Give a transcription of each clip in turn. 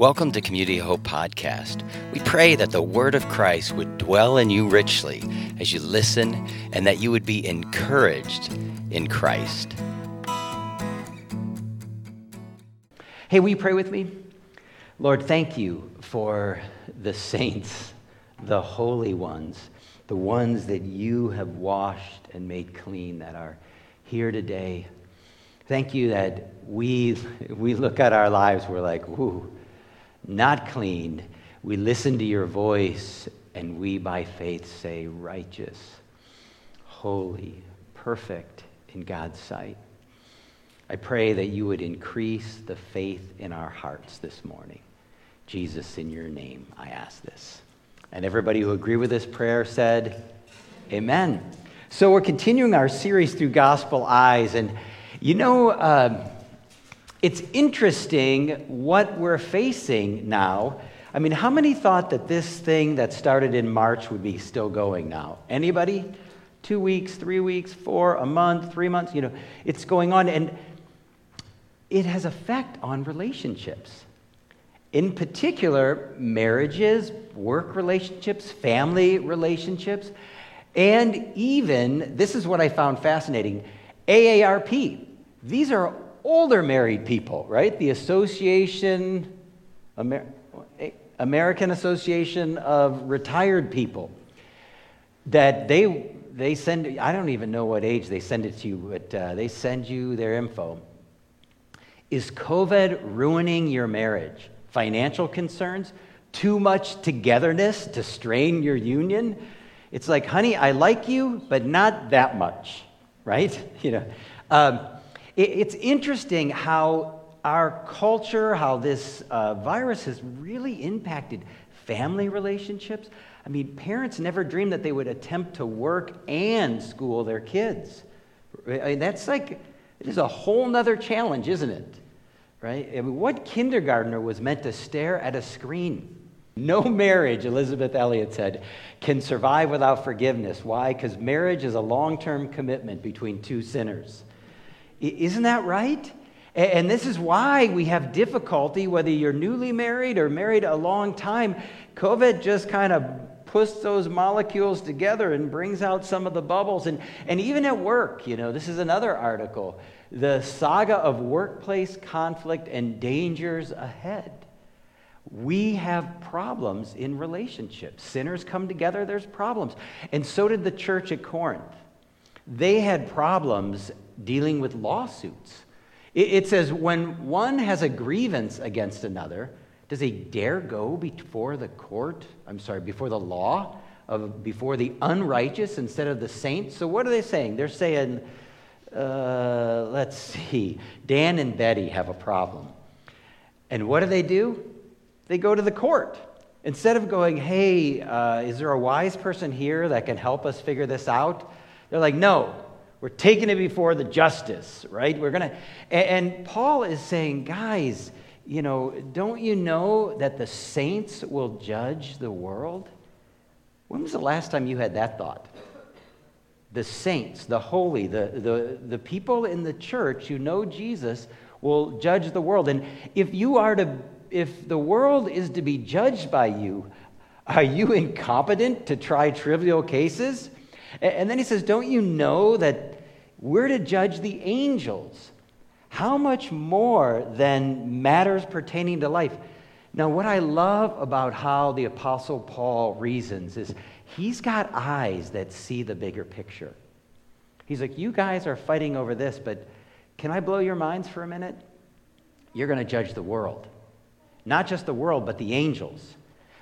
Welcome to Community Hope Podcast. We pray that the Word of Christ would dwell in you richly as you listen and that you would be encouraged in Christ. Hey, will you pray with me? Lord, thank you for the saints, the holy ones, the ones that you have washed and made clean that are here today. Thank you that we, we look at our lives, we're like, whoo, not clean. We listen to your voice, and we by faith say, righteous, holy, perfect in God's sight. I pray that you would increase the faith in our hearts this morning. Jesus, in your name, I ask this. And everybody who agreed with this prayer said, Amen. So we're continuing our series through gospel eyes. And you know, uh, it's interesting what we're facing now. I mean, how many thought that this thing that started in March would be still going now? Anybody? Two weeks, three weeks, four, a month, three months, you know, it's going on. And it has effect on relationships. In particular, marriages, work relationships, family relationships, and even, this is what I found fascinating, AARP. These are older married people, right? The Association, Amer- American Association of Retired People, that they, they send, I don't even know what age they send it to you, but uh, they send you their info. Is COVID ruining your marriage? Financial concerns? Too much togetherness to strain your union? It's like, honey, I like you, but not that much, right? You know, um, it's interesting how our culture, how this uh, virus has really impacted family relationships. I mean, parents never dreamed that they would attempt to work and school their kids. I mean, that's like, it is a whole nother challenge, isn't it? Right? I mean, what kindergartner was meant to stare at a screen? No marriage, Elisabeth Elliot said, can survive without forgiveness. Why? Because marriage is a long term commitment between two sinners. Isn't that right? And this is why we have difficulty, whether you're newly married or married a long time. COVID just kind of puts those molecules together and brings out some of the bubbles. And, and even at work, you know, this is another article the saga of workplace conflict and dangers ahead. We have problems in relationships. Sinners come together, there's problems. And so did the church at Corinth. They had problems dealing with lawsuits. It, says, when one has a grievance against another, does he dare go before the court? I'm sorry, before the law, of, before the unrighteous instead of the saints? So, what are they saying? They're saying, uh, let's see, Dan and Betty have a problem. And what do they do? They go to the court. Instead of going, hey, uh, is there a wise person here that can help us figure this out? They're like, no, we're taking it before the justice, right? We're going to. And Paul is saying, guys, you know, don't you know that the saints will judge the world? When was the last time you had that thought? The saints, the holy, the, the, the people in the church who know Jesus will judge the world. And if you are to, if the world is to be judged by you, are you incompetent to try trivial cases? And then he says, Don't you know that we're to judge the angels? How much more than matters pertaining to life? Now, what I love about how the Apostle Paul reasons is he's got eyes that see the bigger picture. He's like, You guys are fighting over this, but can I blow your minds for a minute? You're going to judge the world. Not just the world, but the angels.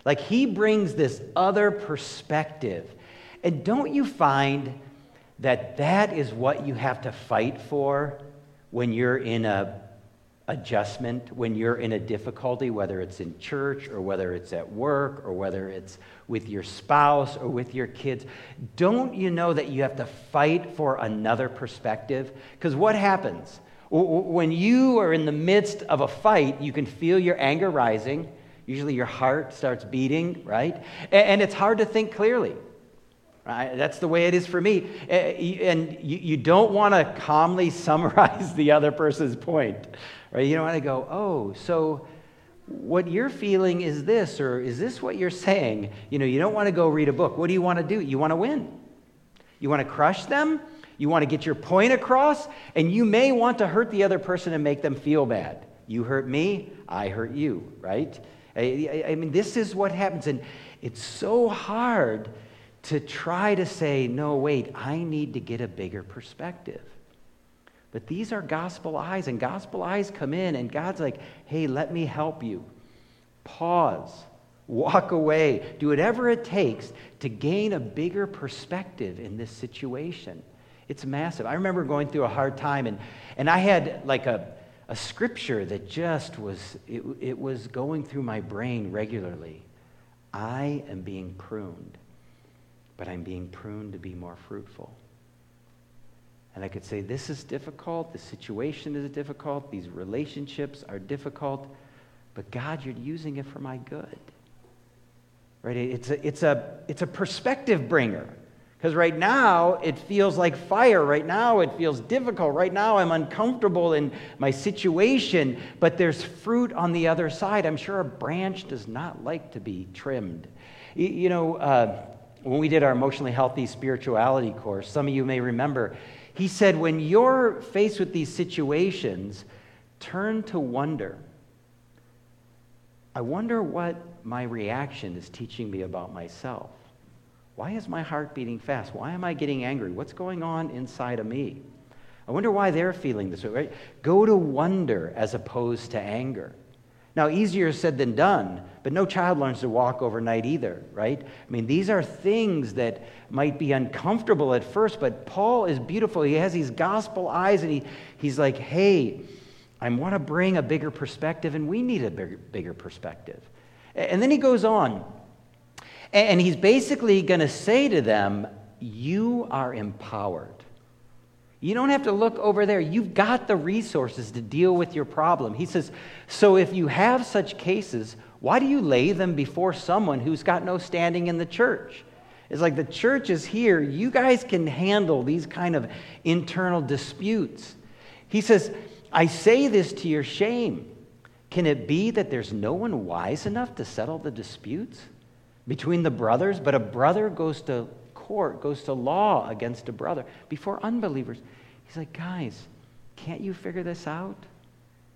Like, he brings this other perspective and don't you find that that is what you have to fight for when you're in a adjustment, when you're in a difficulty, whether it's in church or whether it's at work or whether it's with your spouse or with your kids? Don't you know that you have to fight for another perspective? Because what happens? When you are in the midst of a fight, you can feel your anger rising. Usually your heart starts beating, right? And it's hard to think clearly. Right? That's the way it is for me. Eh, and you don't want to calmly summarize the other person's point. Right? You don't want to go, oh, so what you're feeling is this, or is this what you're saying? You know, you don't want to go read a book. What do you want to do? You want to win. You want to crush them? You want to get your point across? And you may want to hurt the other person and make them feel bad. You hurt me, I hurt you, right? I, I mean, this is what happens. And it's so hard to try to say, no, wait, I need to get a bigger perspective. But these are gospel eyes, and gospel eyes come in, and God's like, hey, let me help you. Pause, walk away, do whatever it takes to gain a bigger perspective in this situation. It's massive. I remember going through a hard time, and, and I had like a, a scripture that just was, it, it was going through my brain regularly. I am being pruned, but I'm being pruned to be more fruitful. And I could say, This is difficult. The situation is difficult. These relationships are difficult. But God, you're using it for my good. Right? It's a, it's a, it's a perspective bringer. Because right now it feels like fire. Right now it feels difficult. Right now I'm uncomfortable in my situation, but there's fruit on the other side. I'm sure a branch does not like to be trimmed. You know, uh, when we did our emotionally healthy spirituality course, some of you may remember he said, when you're faced with these situations, turn to wonder. I wonder what my reaction is teaching me about myself. Why is my heart beating fast? Why am I getting angry? What's going on inside of me? I wonder why they're feeling this way, right? Go to wonder as opposed to anger. Now, easier said than done, but no child learns to walk overnight either, right? I mean, these are things that might be uncomfortable at first, but Paul is beautiful. He has these gospel eyes, and he, he's like, hey, I want to bring a bigger perspective, and we need a bigger, bigger perspective. And then he goes on, and he's basically going to say to them, You are empowered. You don't have to look over there. You've got the resources to deal with your problem. He says, So if you have such cases, why do you lay them before someone who's got no standing in the church? It's like the church is here. You guys can handle these kind of internal disputes. He says, I say this to your shame. Can it be that there's no one wise enough to settle the disputes between the brothers? But a brother goes to court, goes to law against a brother before unbelievers. He's like, guys, can't you figure this out?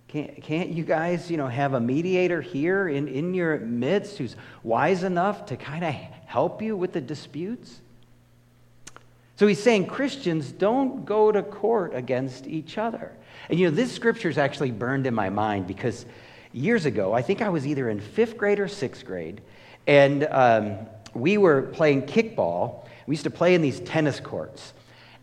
Can't, can't you guys, you know, have a mediator here in, in your midst who's wise enough to kind of help you with the disputes? So he's saying Christians don't go to court against each other. And you know, this scripture is actually burned in my mind because years ago, I think I was either in fifth grade or sixth grade, and um, we were playing kickball. We used to play in these tennis courts.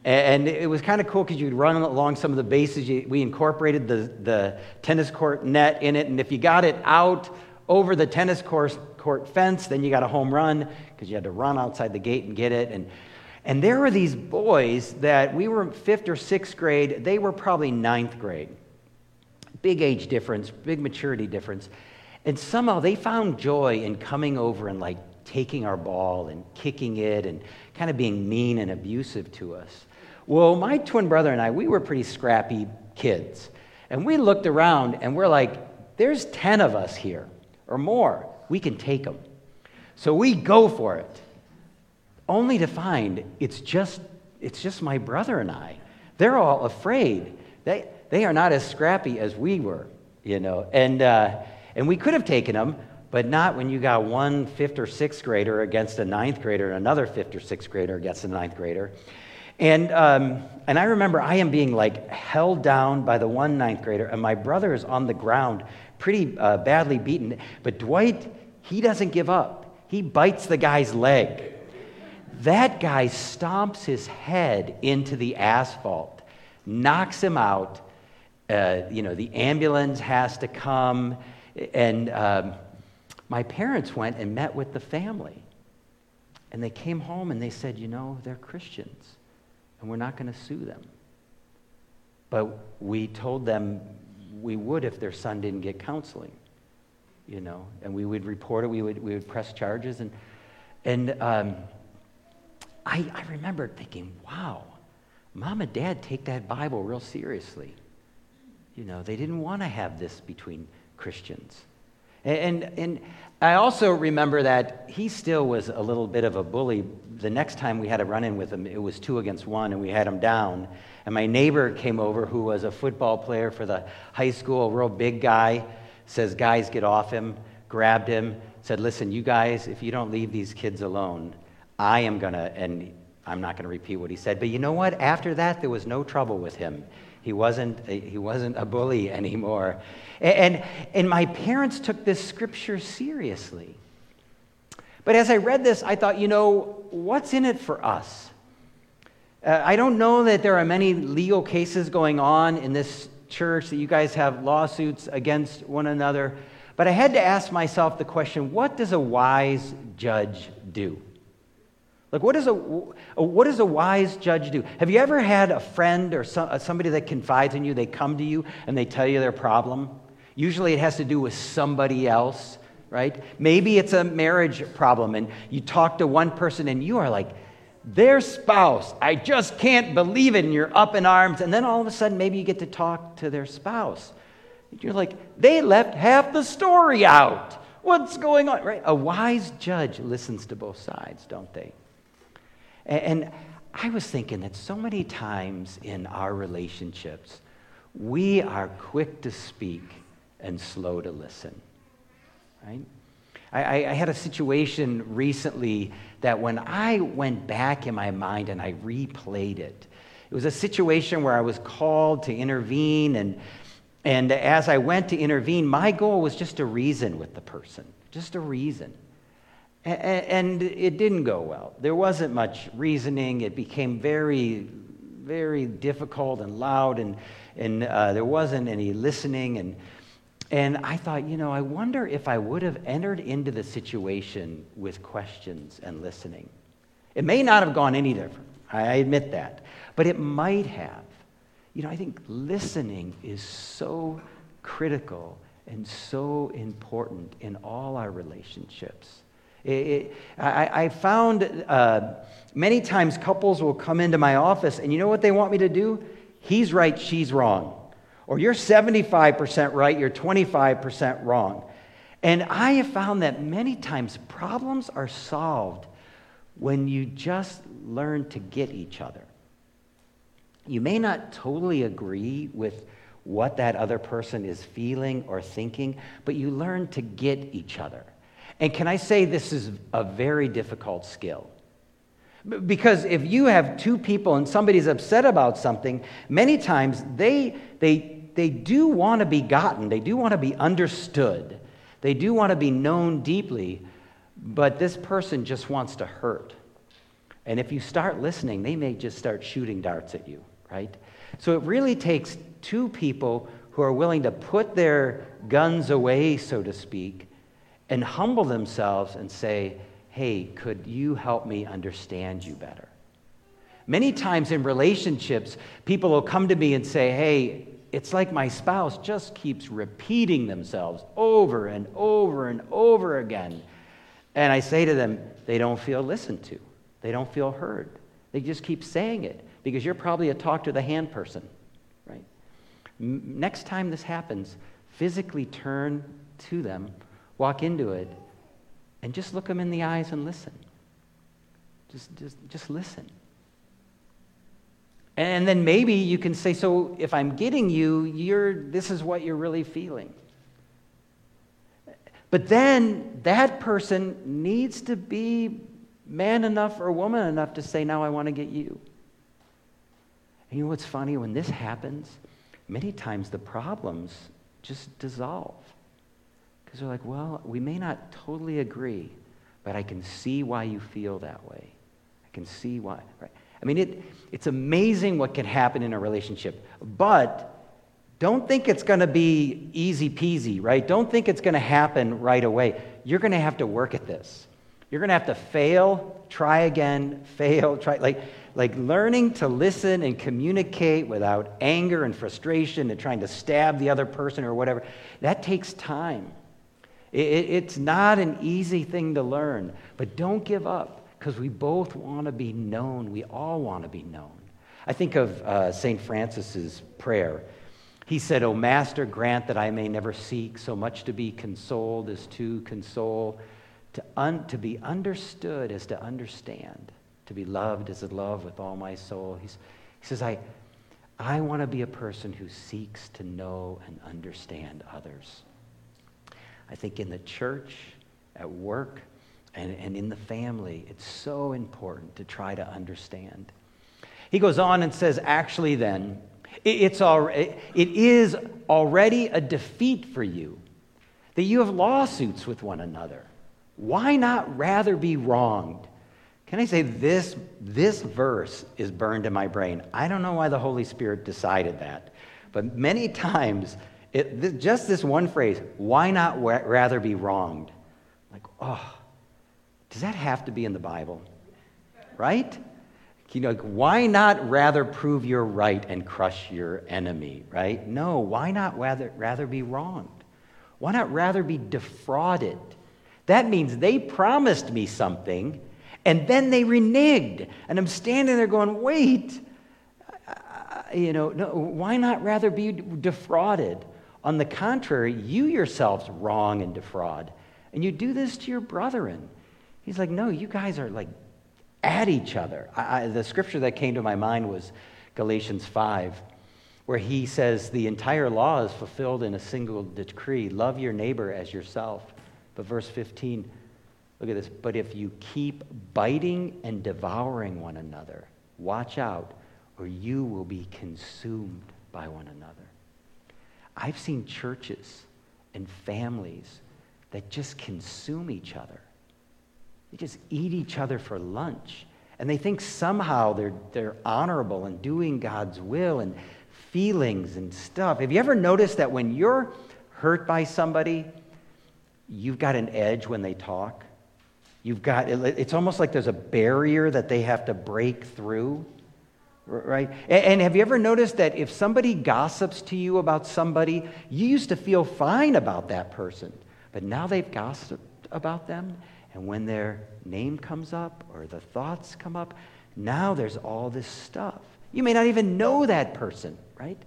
And it was kind of cool because you'd run along some of the bases. We incorporated the, the tennis court net in it. And if you got it out over the tennis court, court fence, then you got a home run because you had to run outside the gate and get it. And, and there were these boys that we were fifth or sixth grade, they were probably ninth grade. Big age difference, big maturity difference. And somehow they found joy in coming over and like taking our ball and kicking it and kind of being mean and abusive to us. Well, my twin brother and I, we were pretty scrappy kids. And we looked around and we're like, there's 10 of us here or more. We can take them. So we go for it. Only to find it's just it's just my brother and I. They're all afraid. They they are not as scrappy as we were, you know. And uh, and we could have taken them, but not when you got one fifth or sixth grader against a ninth grader and another fifth or sixth grader against a ninth grader. And, um, and I remember I am being like held down by the one ninth grader, and my brother is on the ground, pretty uh, badly beaten. But Dwight, he doesn't give up. He bites the guy's leg. That guy stomps his head into the asphalt, knocks him out. Uh, you know, the ambulance has to come. And um, my parents went and met with the family. And they came home and they said, you know, they're Christians and we're not going to sue them. But we told them we would if their son didn't get counseling, you know, and we would report it, we would, we would press charges. And, and um, I, I remember thinking, wow, mom and dad take that Bible real seriously. You know, they didn't want to have this between Christians. And, and I also remember that he still was a little bit of a bully. The next time we had a run in with him, it was two against one, and we had him down. And my neighbor came over, who was a football player for the high school, a real big guy, says, Guys, get off him, grabbed him, said, Listen, you guys, if you don't leave these kids alone, I am going to, and I'm not going to repeat what he said, but you know what? After that, there was no trouble with him. He wasn't, a, he wasn't a bully anymore. And, and, my parents took this scripture seriously. But as I read this, I thought, you know, what's in it for us? Uh, I don't know that there are many legal cases going on in this church, that you guys have lawsuits against one another. But I had to ask myself the question what does a wise judge do? Like, what, is a, what does a wise judge do? Have you ever had a friend or uh, somebody that confides in you? They come to you and they tell you their problem. Usually it has to do with somebody else, right? Maybe it's a marriage problem and you talk to one person and you are like, their spouse. I just can't believe it. And you're up in arms. And then all of a sudden, maybe you get to talk to their spouse. You're like, they left half the story out. What's going on? Right? A wise judge listens to both sides, don't they? And I was thinking that so many times in our relationships, we are quick to speak and slow to listen. Right? I, I, had a situation recently that when I went back in my mind and I replayed it, it was a situation where I was called to intervene. And, and as I went to intervene, my goal was just to reason with the person, just a reason. And, it didn't go well. There wasn't much reasoning. It became very, very difficult and loud, and, and uh, there wasn't any listening. And, and I thought, you know, I wonder if I would have entered into the situation with questions and listening. It may not have gone any different. I admit that. But it might have. You know, I think listening is so critical and so important in all our relationships. It, it, I, I, found uh, many times couples will come into my office, and you know what they want me to do? He's right, she's wrong or you're 75% right, you're 25% wrong. And I have found that many times problems are solved when you just learn to get each other. You may not totally agree with what that other person is feeling or thinking, but you learn to get each other. And can I say this is a very difficult skill? Because if you have two people and somebody's upset about something, many times they, they they do want to be gotten, they do want to be understood, they do want to be known deeply, but this person just wants to hurt. And if you start listening, they may just start shooting darts at you, right? So it really takes two people who are willing to put their guns away, so to speak, and humble themselves and say, hey, could you help me understand you better? Many times in relationships, people will come to me and say, hey, it's like my spouse just keeps repeating themselves over and over and over again. And I say to them, they don't feel listened to. They don't feel heard. They just keep saying it because you're probably a talk to the hand person, right? next time this happens, physically turn to them, walk into it, and just look them in the eyes and listen. Just, just, just listen. And then maybe you can say, so if I'm getting you, you're, this is what you're really feeling. But then that person needs to be man enough or woman enough to say, now I want to get you. And you know what's funny? When this happens, many times the problems just dissolve. Because they're like, well, we may not totally agree, but I can see why you feel that way. I can see why. Right? I mean, it, it's amazing what can happen in a relationship. But don't think it's going to be easy peasy, right? Don't think it's going to happen right away. You're going to have to work at this. You're going to have to fail, try again, fail, try. Like, like learning to listen and communicate without anger and frustration and trying to stab the other person or whatever, that takes time. It, it, it's not an easy thing to learn, but don't give up because we both want to be known. We all want to be known. I think of uh, St. Francis's prayer. He said, O Master, grant that I may never seek so much to be consoled as to console, to, un- to be understood as to understand, to be loved as to love with all my soul. He's, he says, I, I want to be a person who seeks to know and understand others. I think in the church, at work, and, and in the family, it's so important to try to understand. He goes on and says, actually, then, it's al- it is already a defeat for you that you have lawsuits with one another. Why not rather be wronged? Can I say this, this verse is burned in my brain? I don't know why the Holy Spirit decided that, but many times, it, just this one phrase, why not rather be wronged? Like, oh, does that have to be in the Bible? Right? You know, why not rather prove you're right and crush your enemy, right? No, why not rather, rather be wronged? Why not rather be defrauded? That means they promised me something and then they reneged. And I'm standing there going, wait, you know, no, why not rather be defrauded? On the contrary, you yourselves wrong and defraud. And you do this to your brethren. He's like, no, you guys are like at each other. I, I, the scripture that came to my mind was Galatians 5, where he says the entire law is fulfilled in a single decree love your neighbor as yourself. But verse 15, look at this. But if you keep biting and devouring one another, watch out, or you will be consumed by one another. I've seen churches and families that just consume each other. They just eat each other for lunch. And they think somehow they're, they're honorable and doing God's will and feelings and stuff. Have you ever noticed that when you're hurt by somebody, you've got an edge when they talk? You've got, it's almost like there's a barrier that they have to break through, right? And have you ever noticed that if somebody gossips to you about somebody, you used to feel fine about that person, but now they've gossiped about them, and when their name comes up or the thoughts come up, now there's all this stuff. You may not even know that person, right?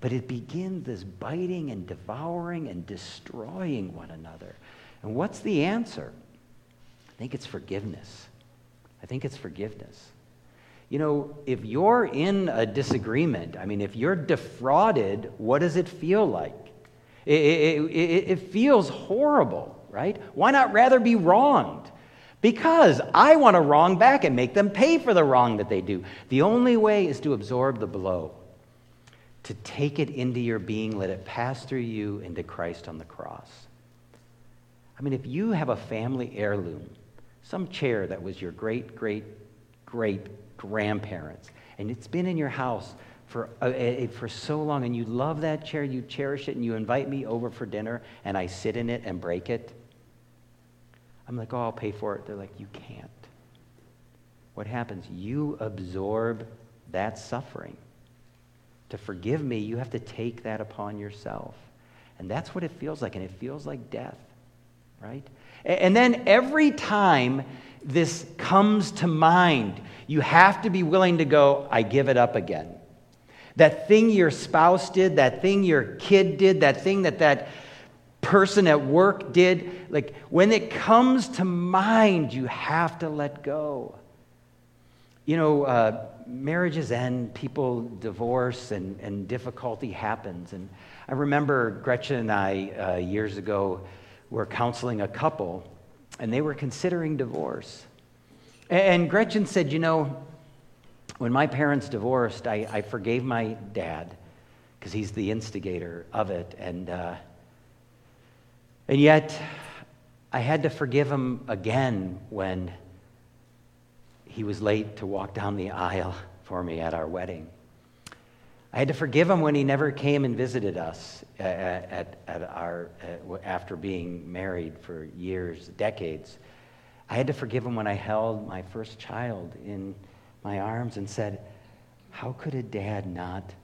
But it begins this biting and devouring and destroying one another. And what's the answer? I think it's forgiveness. I think it's forgiveness. You know, if you're in a disagreement, I mean, if you're defrauded, what does it feel like? It, it, it, it feels horrible right? Why not rather be wronged? Because I want to wrong back and make them pay for the wrong that they do. The only way is to absorb the blow, to take it into your being, let it pass through you into Christ on the cross. I mean, if you have a family heirloom, some chair that was your great, great, great grandparents, and it's been in your house for, uh, for so long, and you love that chair, you cherish it, and you invite me over for dinner, and I sit in it and break it, I'm like, oh, I'll pay for it. They're like, you can't. What happens? You absorb that suffering. To forgive me, you have to take that upon yourself. And that's what it feels like. And it feels like death, right? And then every time this comes to mind, you have to be willing to go, I give it up again. That thing your spouse did, that thing your kid did, that thing that that person at work did. Like when it comes to mind, you have to let go. You know, uh, marriages end, people divorce, and, and difficulty happens. And I remember Gretchen and I, uh, years ago, were counseling a couple, and they were considering divorce. And Gretchen said, You know, when my parents divorced, I, I forgave my dad because he's the instigator of it. And, uh, and yet, I had to forgive him again when he was late to walk down the aisle for me at our wedding. I had to forgive him when he never came and visited us at, at, at our, uh, at, after being married for years, decades. I had to forgive him when I held my first child in my arms and said, How could a dad not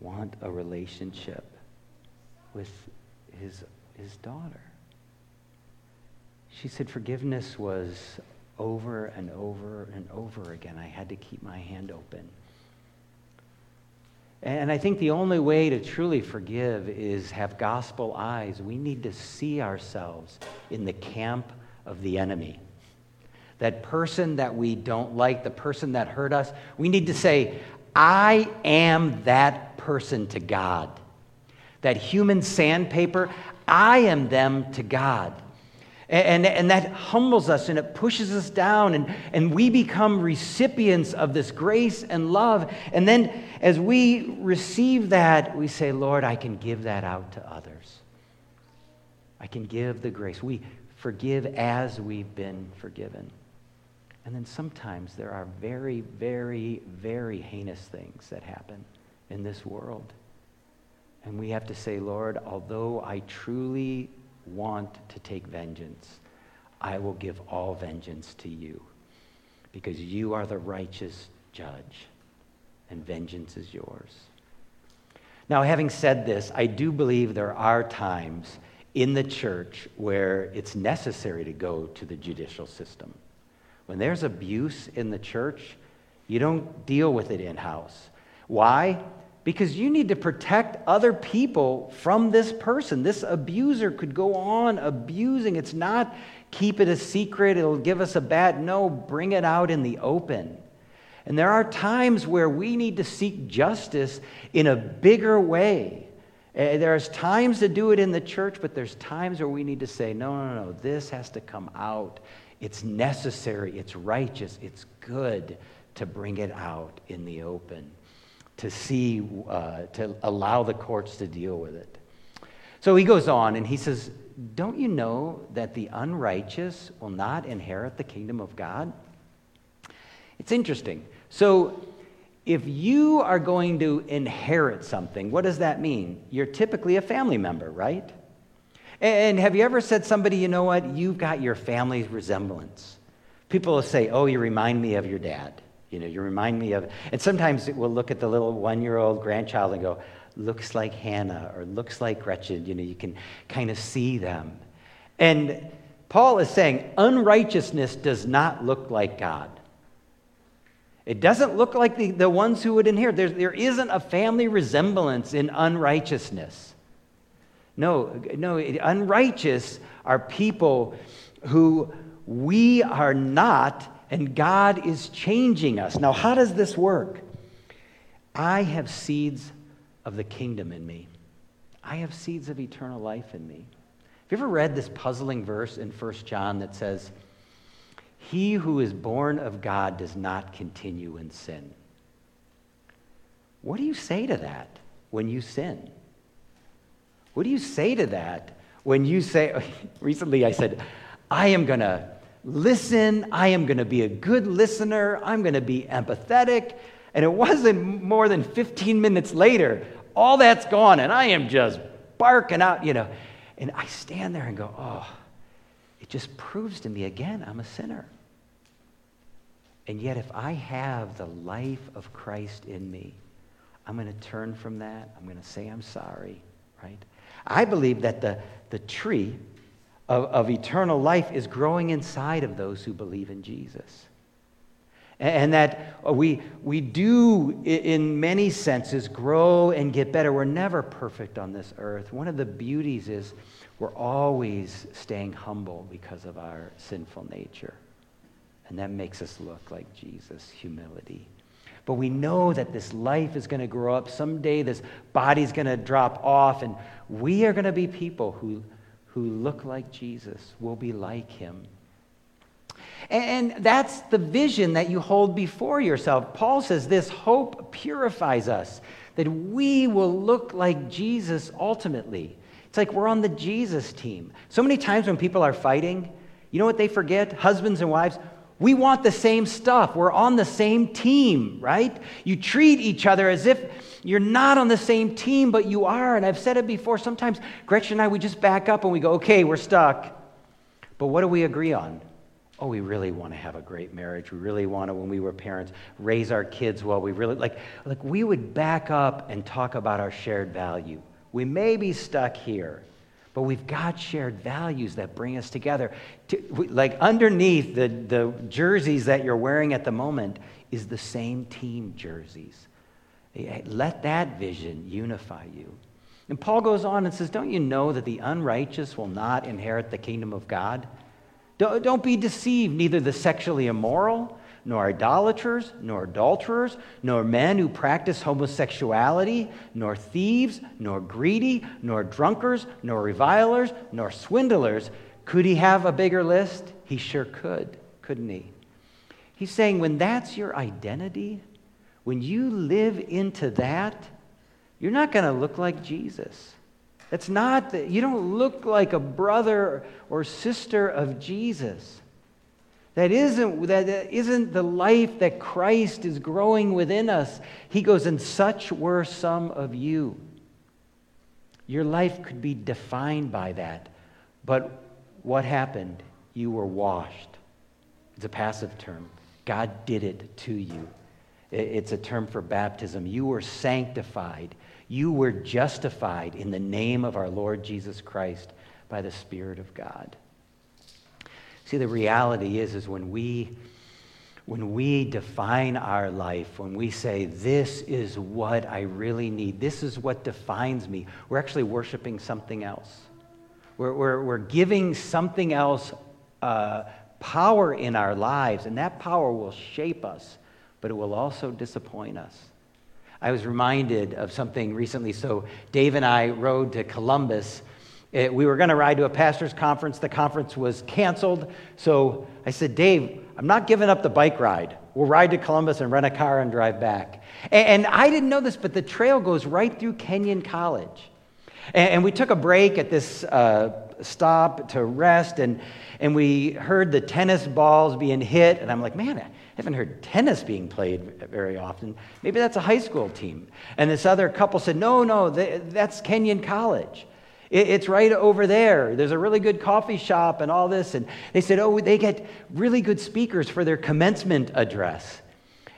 want a relationship with his his daughter. She said forgiveness was over and over and over again. I had to keep my hand open. And I think the only way to truly forgive is have gospel eyes. We need to see ourselves in the camp of the enemy. That person that we don't like, the person that hurt us, we need to say, I am that person to God. That human sandpaper, I am them to God. And, and, that humbles us and it pushes us down, and, and we become recipients of this grace and love. And then, as we receive that, we say, Lord, I can give that out to others. I can give the grace. We forgive as we've been forgiven. And then sometimes there are very, very, very heinous things that happen in this world. And we have to say, Lord, although I truly want to take vengeance, I will give all vengeance to you because you are the righteous judge and vengeance is yours. Now, having said this, I do believe there are times in the church where it's necessary to go to the judicial system. When there's abuse in the church, you don't deal with it in house. Why? Because you need to protect other people from this person. This abuser could go on abusing. It's not keep it a secret, it'll give us a bad. No, bring it out in the open. And there are times where we need to seek justice in a bigger way. Uh, there's times to do it in the church, but there's times where we need to say, no, no, no, this has to come out. It's necessary, it's righteous, it's good to bring it out in the open to see, uh, to allow the courts to deal with it. So he goes on and he says, Don't you know that the unrighteous will not inherit the kingdom of God? It's interesting. So if you are going to inherit something, what does that mean? You're typically a family member, right? And have you ever said somebody, you know what, you've got your family's resemblance? People will say, oh, you remind me of your dad. You know, you remind me of, and sometimes we'll look at the little one year old grandchild and go, looks like Hannah or looks like Gretchen. You know, you can kind of see them. And Paul is saying unrighteousness does not look like God. It doesn't look like the, the ones who would inherit. There, there isn't a family resemblance in unrighteousness. No, no, unrighteous are people who we are not and God is changing us. Now, how does this work? I have seeds of the kingdom in me. I have seeds of eternal life in me. Have you ever read this puzzling verse in 1 John that says, He who is born of God does not continue in sin? What do you say to that when you sin? What do you say to that when you say, recently I said, I am going to listen. I am going to be a good listener. I'm going to be empathetic. And it wasn't more than 15 minutes later, all that's gone, and I am just barking out, you know. And I stand there and go, oh, it just proves to me again I'm a sinner. And yet, if I have the life of Christ in me, I'm going to turn from that. I'm going to say I'm sorry, right? I believe that the, the tree of, of eternal life is growing inside of those who believe in Jesus. And that we, we do, in many senses, grow and get better. We're never perfect on this earth. One of the beauties is we're always staying humble because of our sinful nature. And that makes us look like Jesus, humility. But we know that this life is going to grow up. Someday this body's going to drop off, and we are going to be people who who look like Jesus will be like him. And that's the vision that you hold before yourself. Paul says this hope purifies us, that we will look like Jesus ultimately. It's like we're on the Jesus team. So many times when people are fighting, you know what they forget? Husbands and wives, we want the same stuff. We're on the same team, right? You treat each other as if you're not on the same team, but you are. And I've said it before. Sometimes Gretchen and I, we just back up and we go, okay, we're stuck. But what do we agree on? Oh, we really want to have a great marriage. We really want to, when we were parents, raise our kids well. We really, like, like we would back up and talk about our shared value. We may be stuck here, but we've got shared values that bring us together. To, like underneath the, the jerseys that you're wearing at the moment is the same team jerseys. Eh, eh, let that vision unify you. And Paul goes on and says, Don't you know that the unrighteous will not inherit the kingdom of God? Don't, don't be deceived, neither the sexually immoral, nor idolaters, nor adulterers, nor men who practice homosexuality, nor thieves, nor greedy, nor drunkards, nor revilers, nor swindlers. Could he have a bigger list? He sure could, couldn't he? He's saying when that's your identity, when you live into that, you're not going to look like Jesus. That's not, the, you don't look like a brother or sister of Jesus. That isn't, that isn't the life that Christ is growing within us. He goes, and such were some of you. Your life could be defined by that. But what happened? You were washed. It's a passive term. God did it to you. It's a term for baptism. You were sanctified. You were justified in the name of our Lord Jesus Christ by the Spirit of God. See, the reality is, is when we when we define our life, when we say, This is what I really need, this is what defines me, we're actually worshiping something else. We're, we're, we're giving something else uh, power in our lives, and that power will shape us, but it will also disappoint us. I was reminded of something recently. So, Dave and I rode to Columbus. It, we were going to ride to a pastor's conference. The conference was canceled. So, I said, Dave, I'm not giving up the bike ride. We'll ride to Columbus and rent a car and drive back. And, and I didn't know this, but the trail goes right through Kenyon College. And, and we took a break at this uh, stop to rest, and, and we heard the tennis balls being hit. And I'm like, man, I haven't heard tennis being played very often. Maybe that's a high school team. And this other couple said, no, no, that's Kenyon College. It's right over there. There's a really good coffee shop and all this. And they said, oh, they get really good speakers for their commencement address.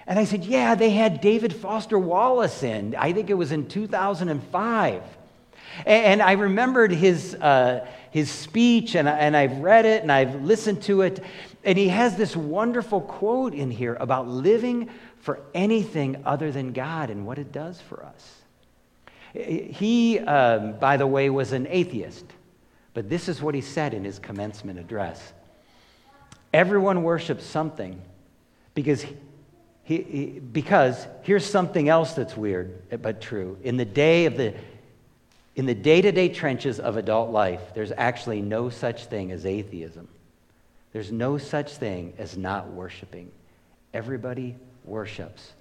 And I said, yeah, they had David Foster Wallace in. I think it was in 2005. And I remembered his, uh, his speech, and, and I've read it and I've listened to it. And he has this wonderful quote in here about living for anything other than God and what it does for us. He, um, by the way, was an atheist, but this is what he said in his commencement address Everyone worships something because he, he, because here's something else that's weird but true. In the day of the in the day to day trenches of adult life, there's actually no such thing as atheism. There's no such thing as not worshiping. Everybody worships.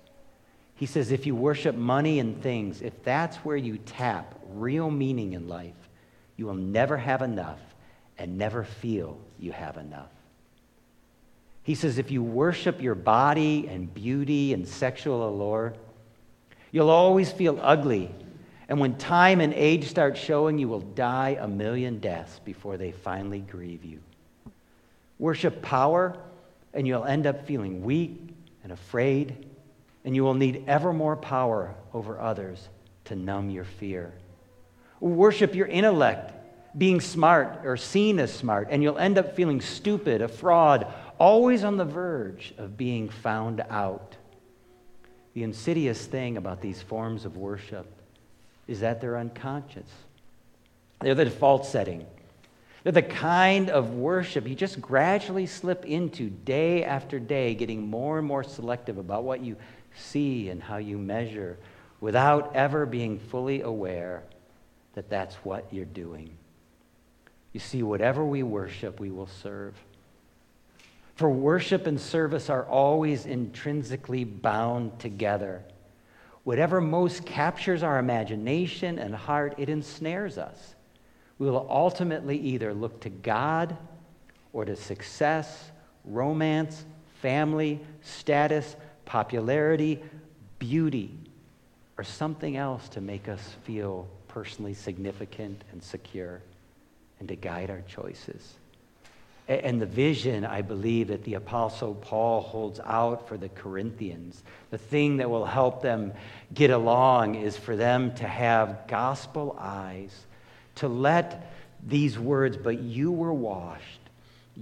He says if you worship money and things, if that's where you tap real meaning in life, you will never have enough and never feel you have enough. He says if you worship your body and beauty and sexual allure, you'll always feel ugly and when time and age start showing, you will die a million deaths before they finally grieve you. Worship power, and you'll end up feeling weak and afraid, and you will need ever more power over others to numb your fear. Worship your intellect, being smart or seen as smart, and you'll end up feeling stupid, a fraud, always on the verge of being found out. The insidious thing about these forms of worship is that they're unconscious. They're the default setting. They're the kind of worship you just gradually slip into day after day, getting more and more selective about what you see and how you measure without ever being fully aware that that's what you're doing. You see, whatever we worship, we will serve. For worship and service are always intrinsically bound together. Whatever most captures our imagination and heart, it ensnares us. We will ultimately either look to God or to success, romance, family, status, popularity, beauty, or something else to make us feel personally significant and secure and to guide our choices. And the vision, I believe, that the Apostle Paul holds out for the Corinthians, the thing that will help them get along is for them to have gospel eyes, to let these words, but you were washed,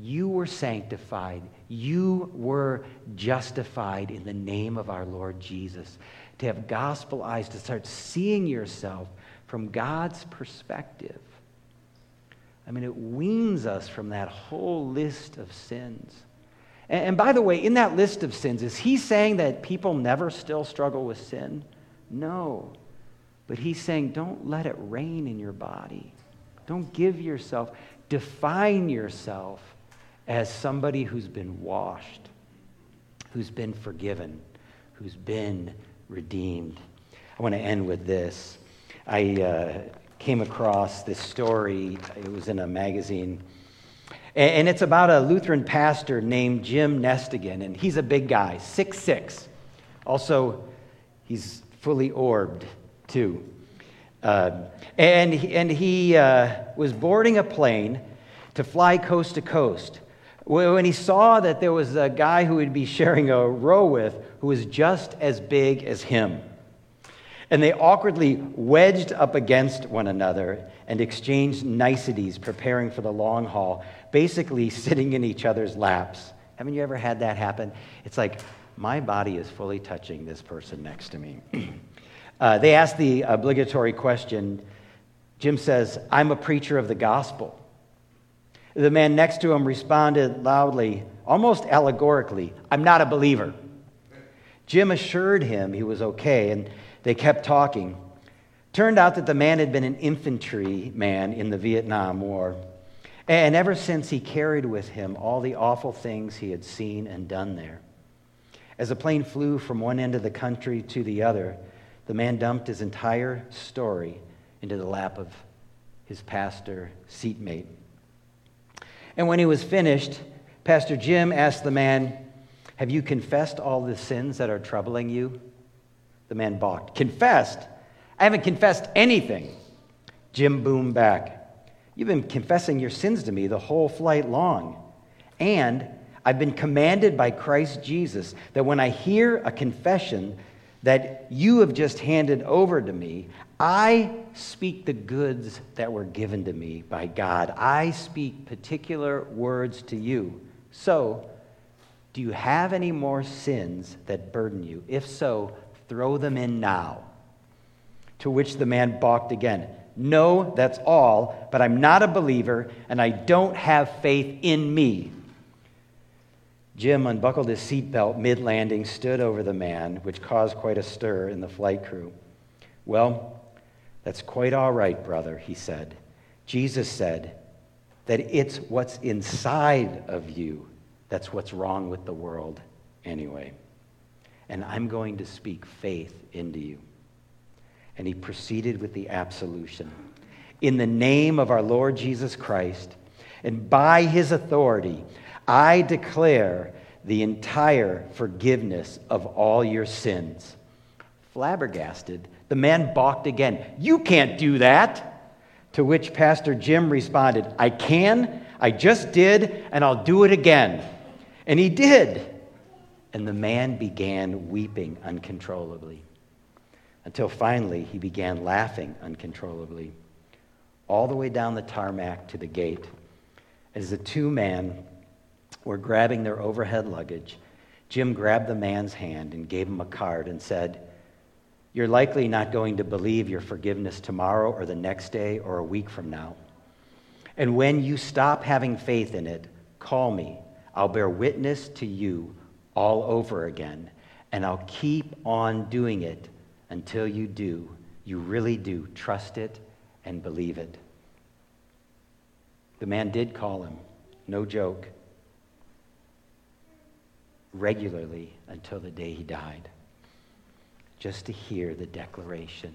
you were sanctified, you were justified in the name of our Lord Jesus. to have gospel eyes, to start seeing yourself from God's perspective. I mean, it weans us from that whole list of sins. And, and by the way, in that list of sins, is he saying that people never still struggle with sin? No. But he's saying, don't let it reign in your body. Don't give yourself, define yourself as somebody who's been washed, who's been forgiven, who's been redeemed. I want to end with this. I uh, came across this story, it was in a magazine. And it's about a Lutheran pastor named Jim Nestingen, and he's a big guy, six six. Also, he's fully orbed, too. Uh, and he, and he uh, was boarding a plane to fly coast to coast when he saw that there was a guy who he'd be sharing a row with who was just as big as him. And they awkwardly wedged up against one another and exchanged niceties, preparing for the long haul, basically sitting in each other's laps. Haven't you ever had that happen? It's like, my body is fully touching this person next to me. uh, they asked the obligatory question. Jim says, I'm a preacher of the gospel. The man next to him responded loudly, almost allegorically, I'm not a believer. Jim assured him he was okay, and they kept talking. Turned out that the man had been an infantry man in the Vietnam War. And ever since, he carried with him all the awful things he had seen and done there. As the plane flew from one end of the country to the other, the man dumped his entire story into the lap of his pastor seatmate. And when he was finished, Pastor Jim asked the man, Have you confessed all the sins that are troubling you? The man balked. Confessed? I haven't confessed anything. Jim boomed back. You've been confessing your sins to me the whole flight long. And I've been commanded by Christ Jesus that when I hear a confession that you have just handed over to me, I speak the goods that were given to me by God. I speak particular words to you. So, do you have any more sins that burden you? If so, throw them in now. To which the man balked again. No, that's all, but I'm not a believer and I don't have faith in me. Jim unbuckled his seatbelt mid landing, stood over the man, which caused quite a stir in the flight crew. Well, that's quite all right, brother, he said. Jesus said that it's what's inside of you that's what's wrong with the world anyway. And I'm going to speak faith into you. And he proceeded with the absolution. In the name of our Lord Jesus Christ, and by his authority, I declare the entire forgiveness of all your sins. Flabbergasted, the man balked again. You can't do that. To which Pastor Jim responded, I can, I just did, and I'll do it again. And he did. And the man began weeping uncontrollably until finally he began laughing uncontrollably all the way down the tarmac to the gate. As the two men were grabbing their overhead luggage, Jim grabbed the man's hand and gave him a card and said, you're likely not going to believe your forgiveness tomorrow or the next day or a week from now. And when you stop having faith in it, call me. I'll bear witness to you all over again, and I'll keep on doing it until you do. You really do trust it and believe it. The man did call him, no joke, regularly until the day he died just to hear the declaration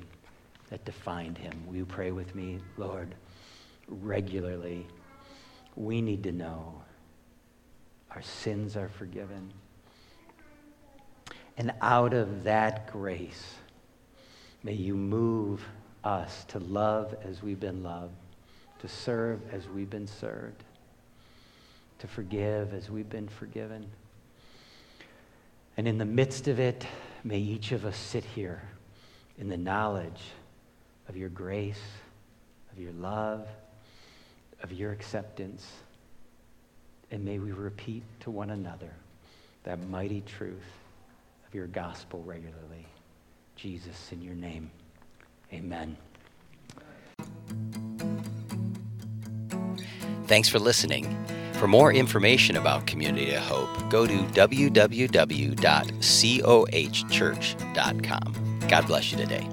that defined him. Will you pray with me, Lord? Regularly, we need to know our sins are forgiven. And out of that grace, may you move us to love as we've been loved, to serve as we've been served, to forgive as we've been forgiven. And in the midst of it, may each of us sit here in the knowledge of your grace, of your love, of your acceptance. And may we repeat to one another that mighty truth of your gospel regularly. Jesus, in your name, amen. Thanks for listening. For more information about Community of Hope, go to www.cohchurch.com. God bless you today.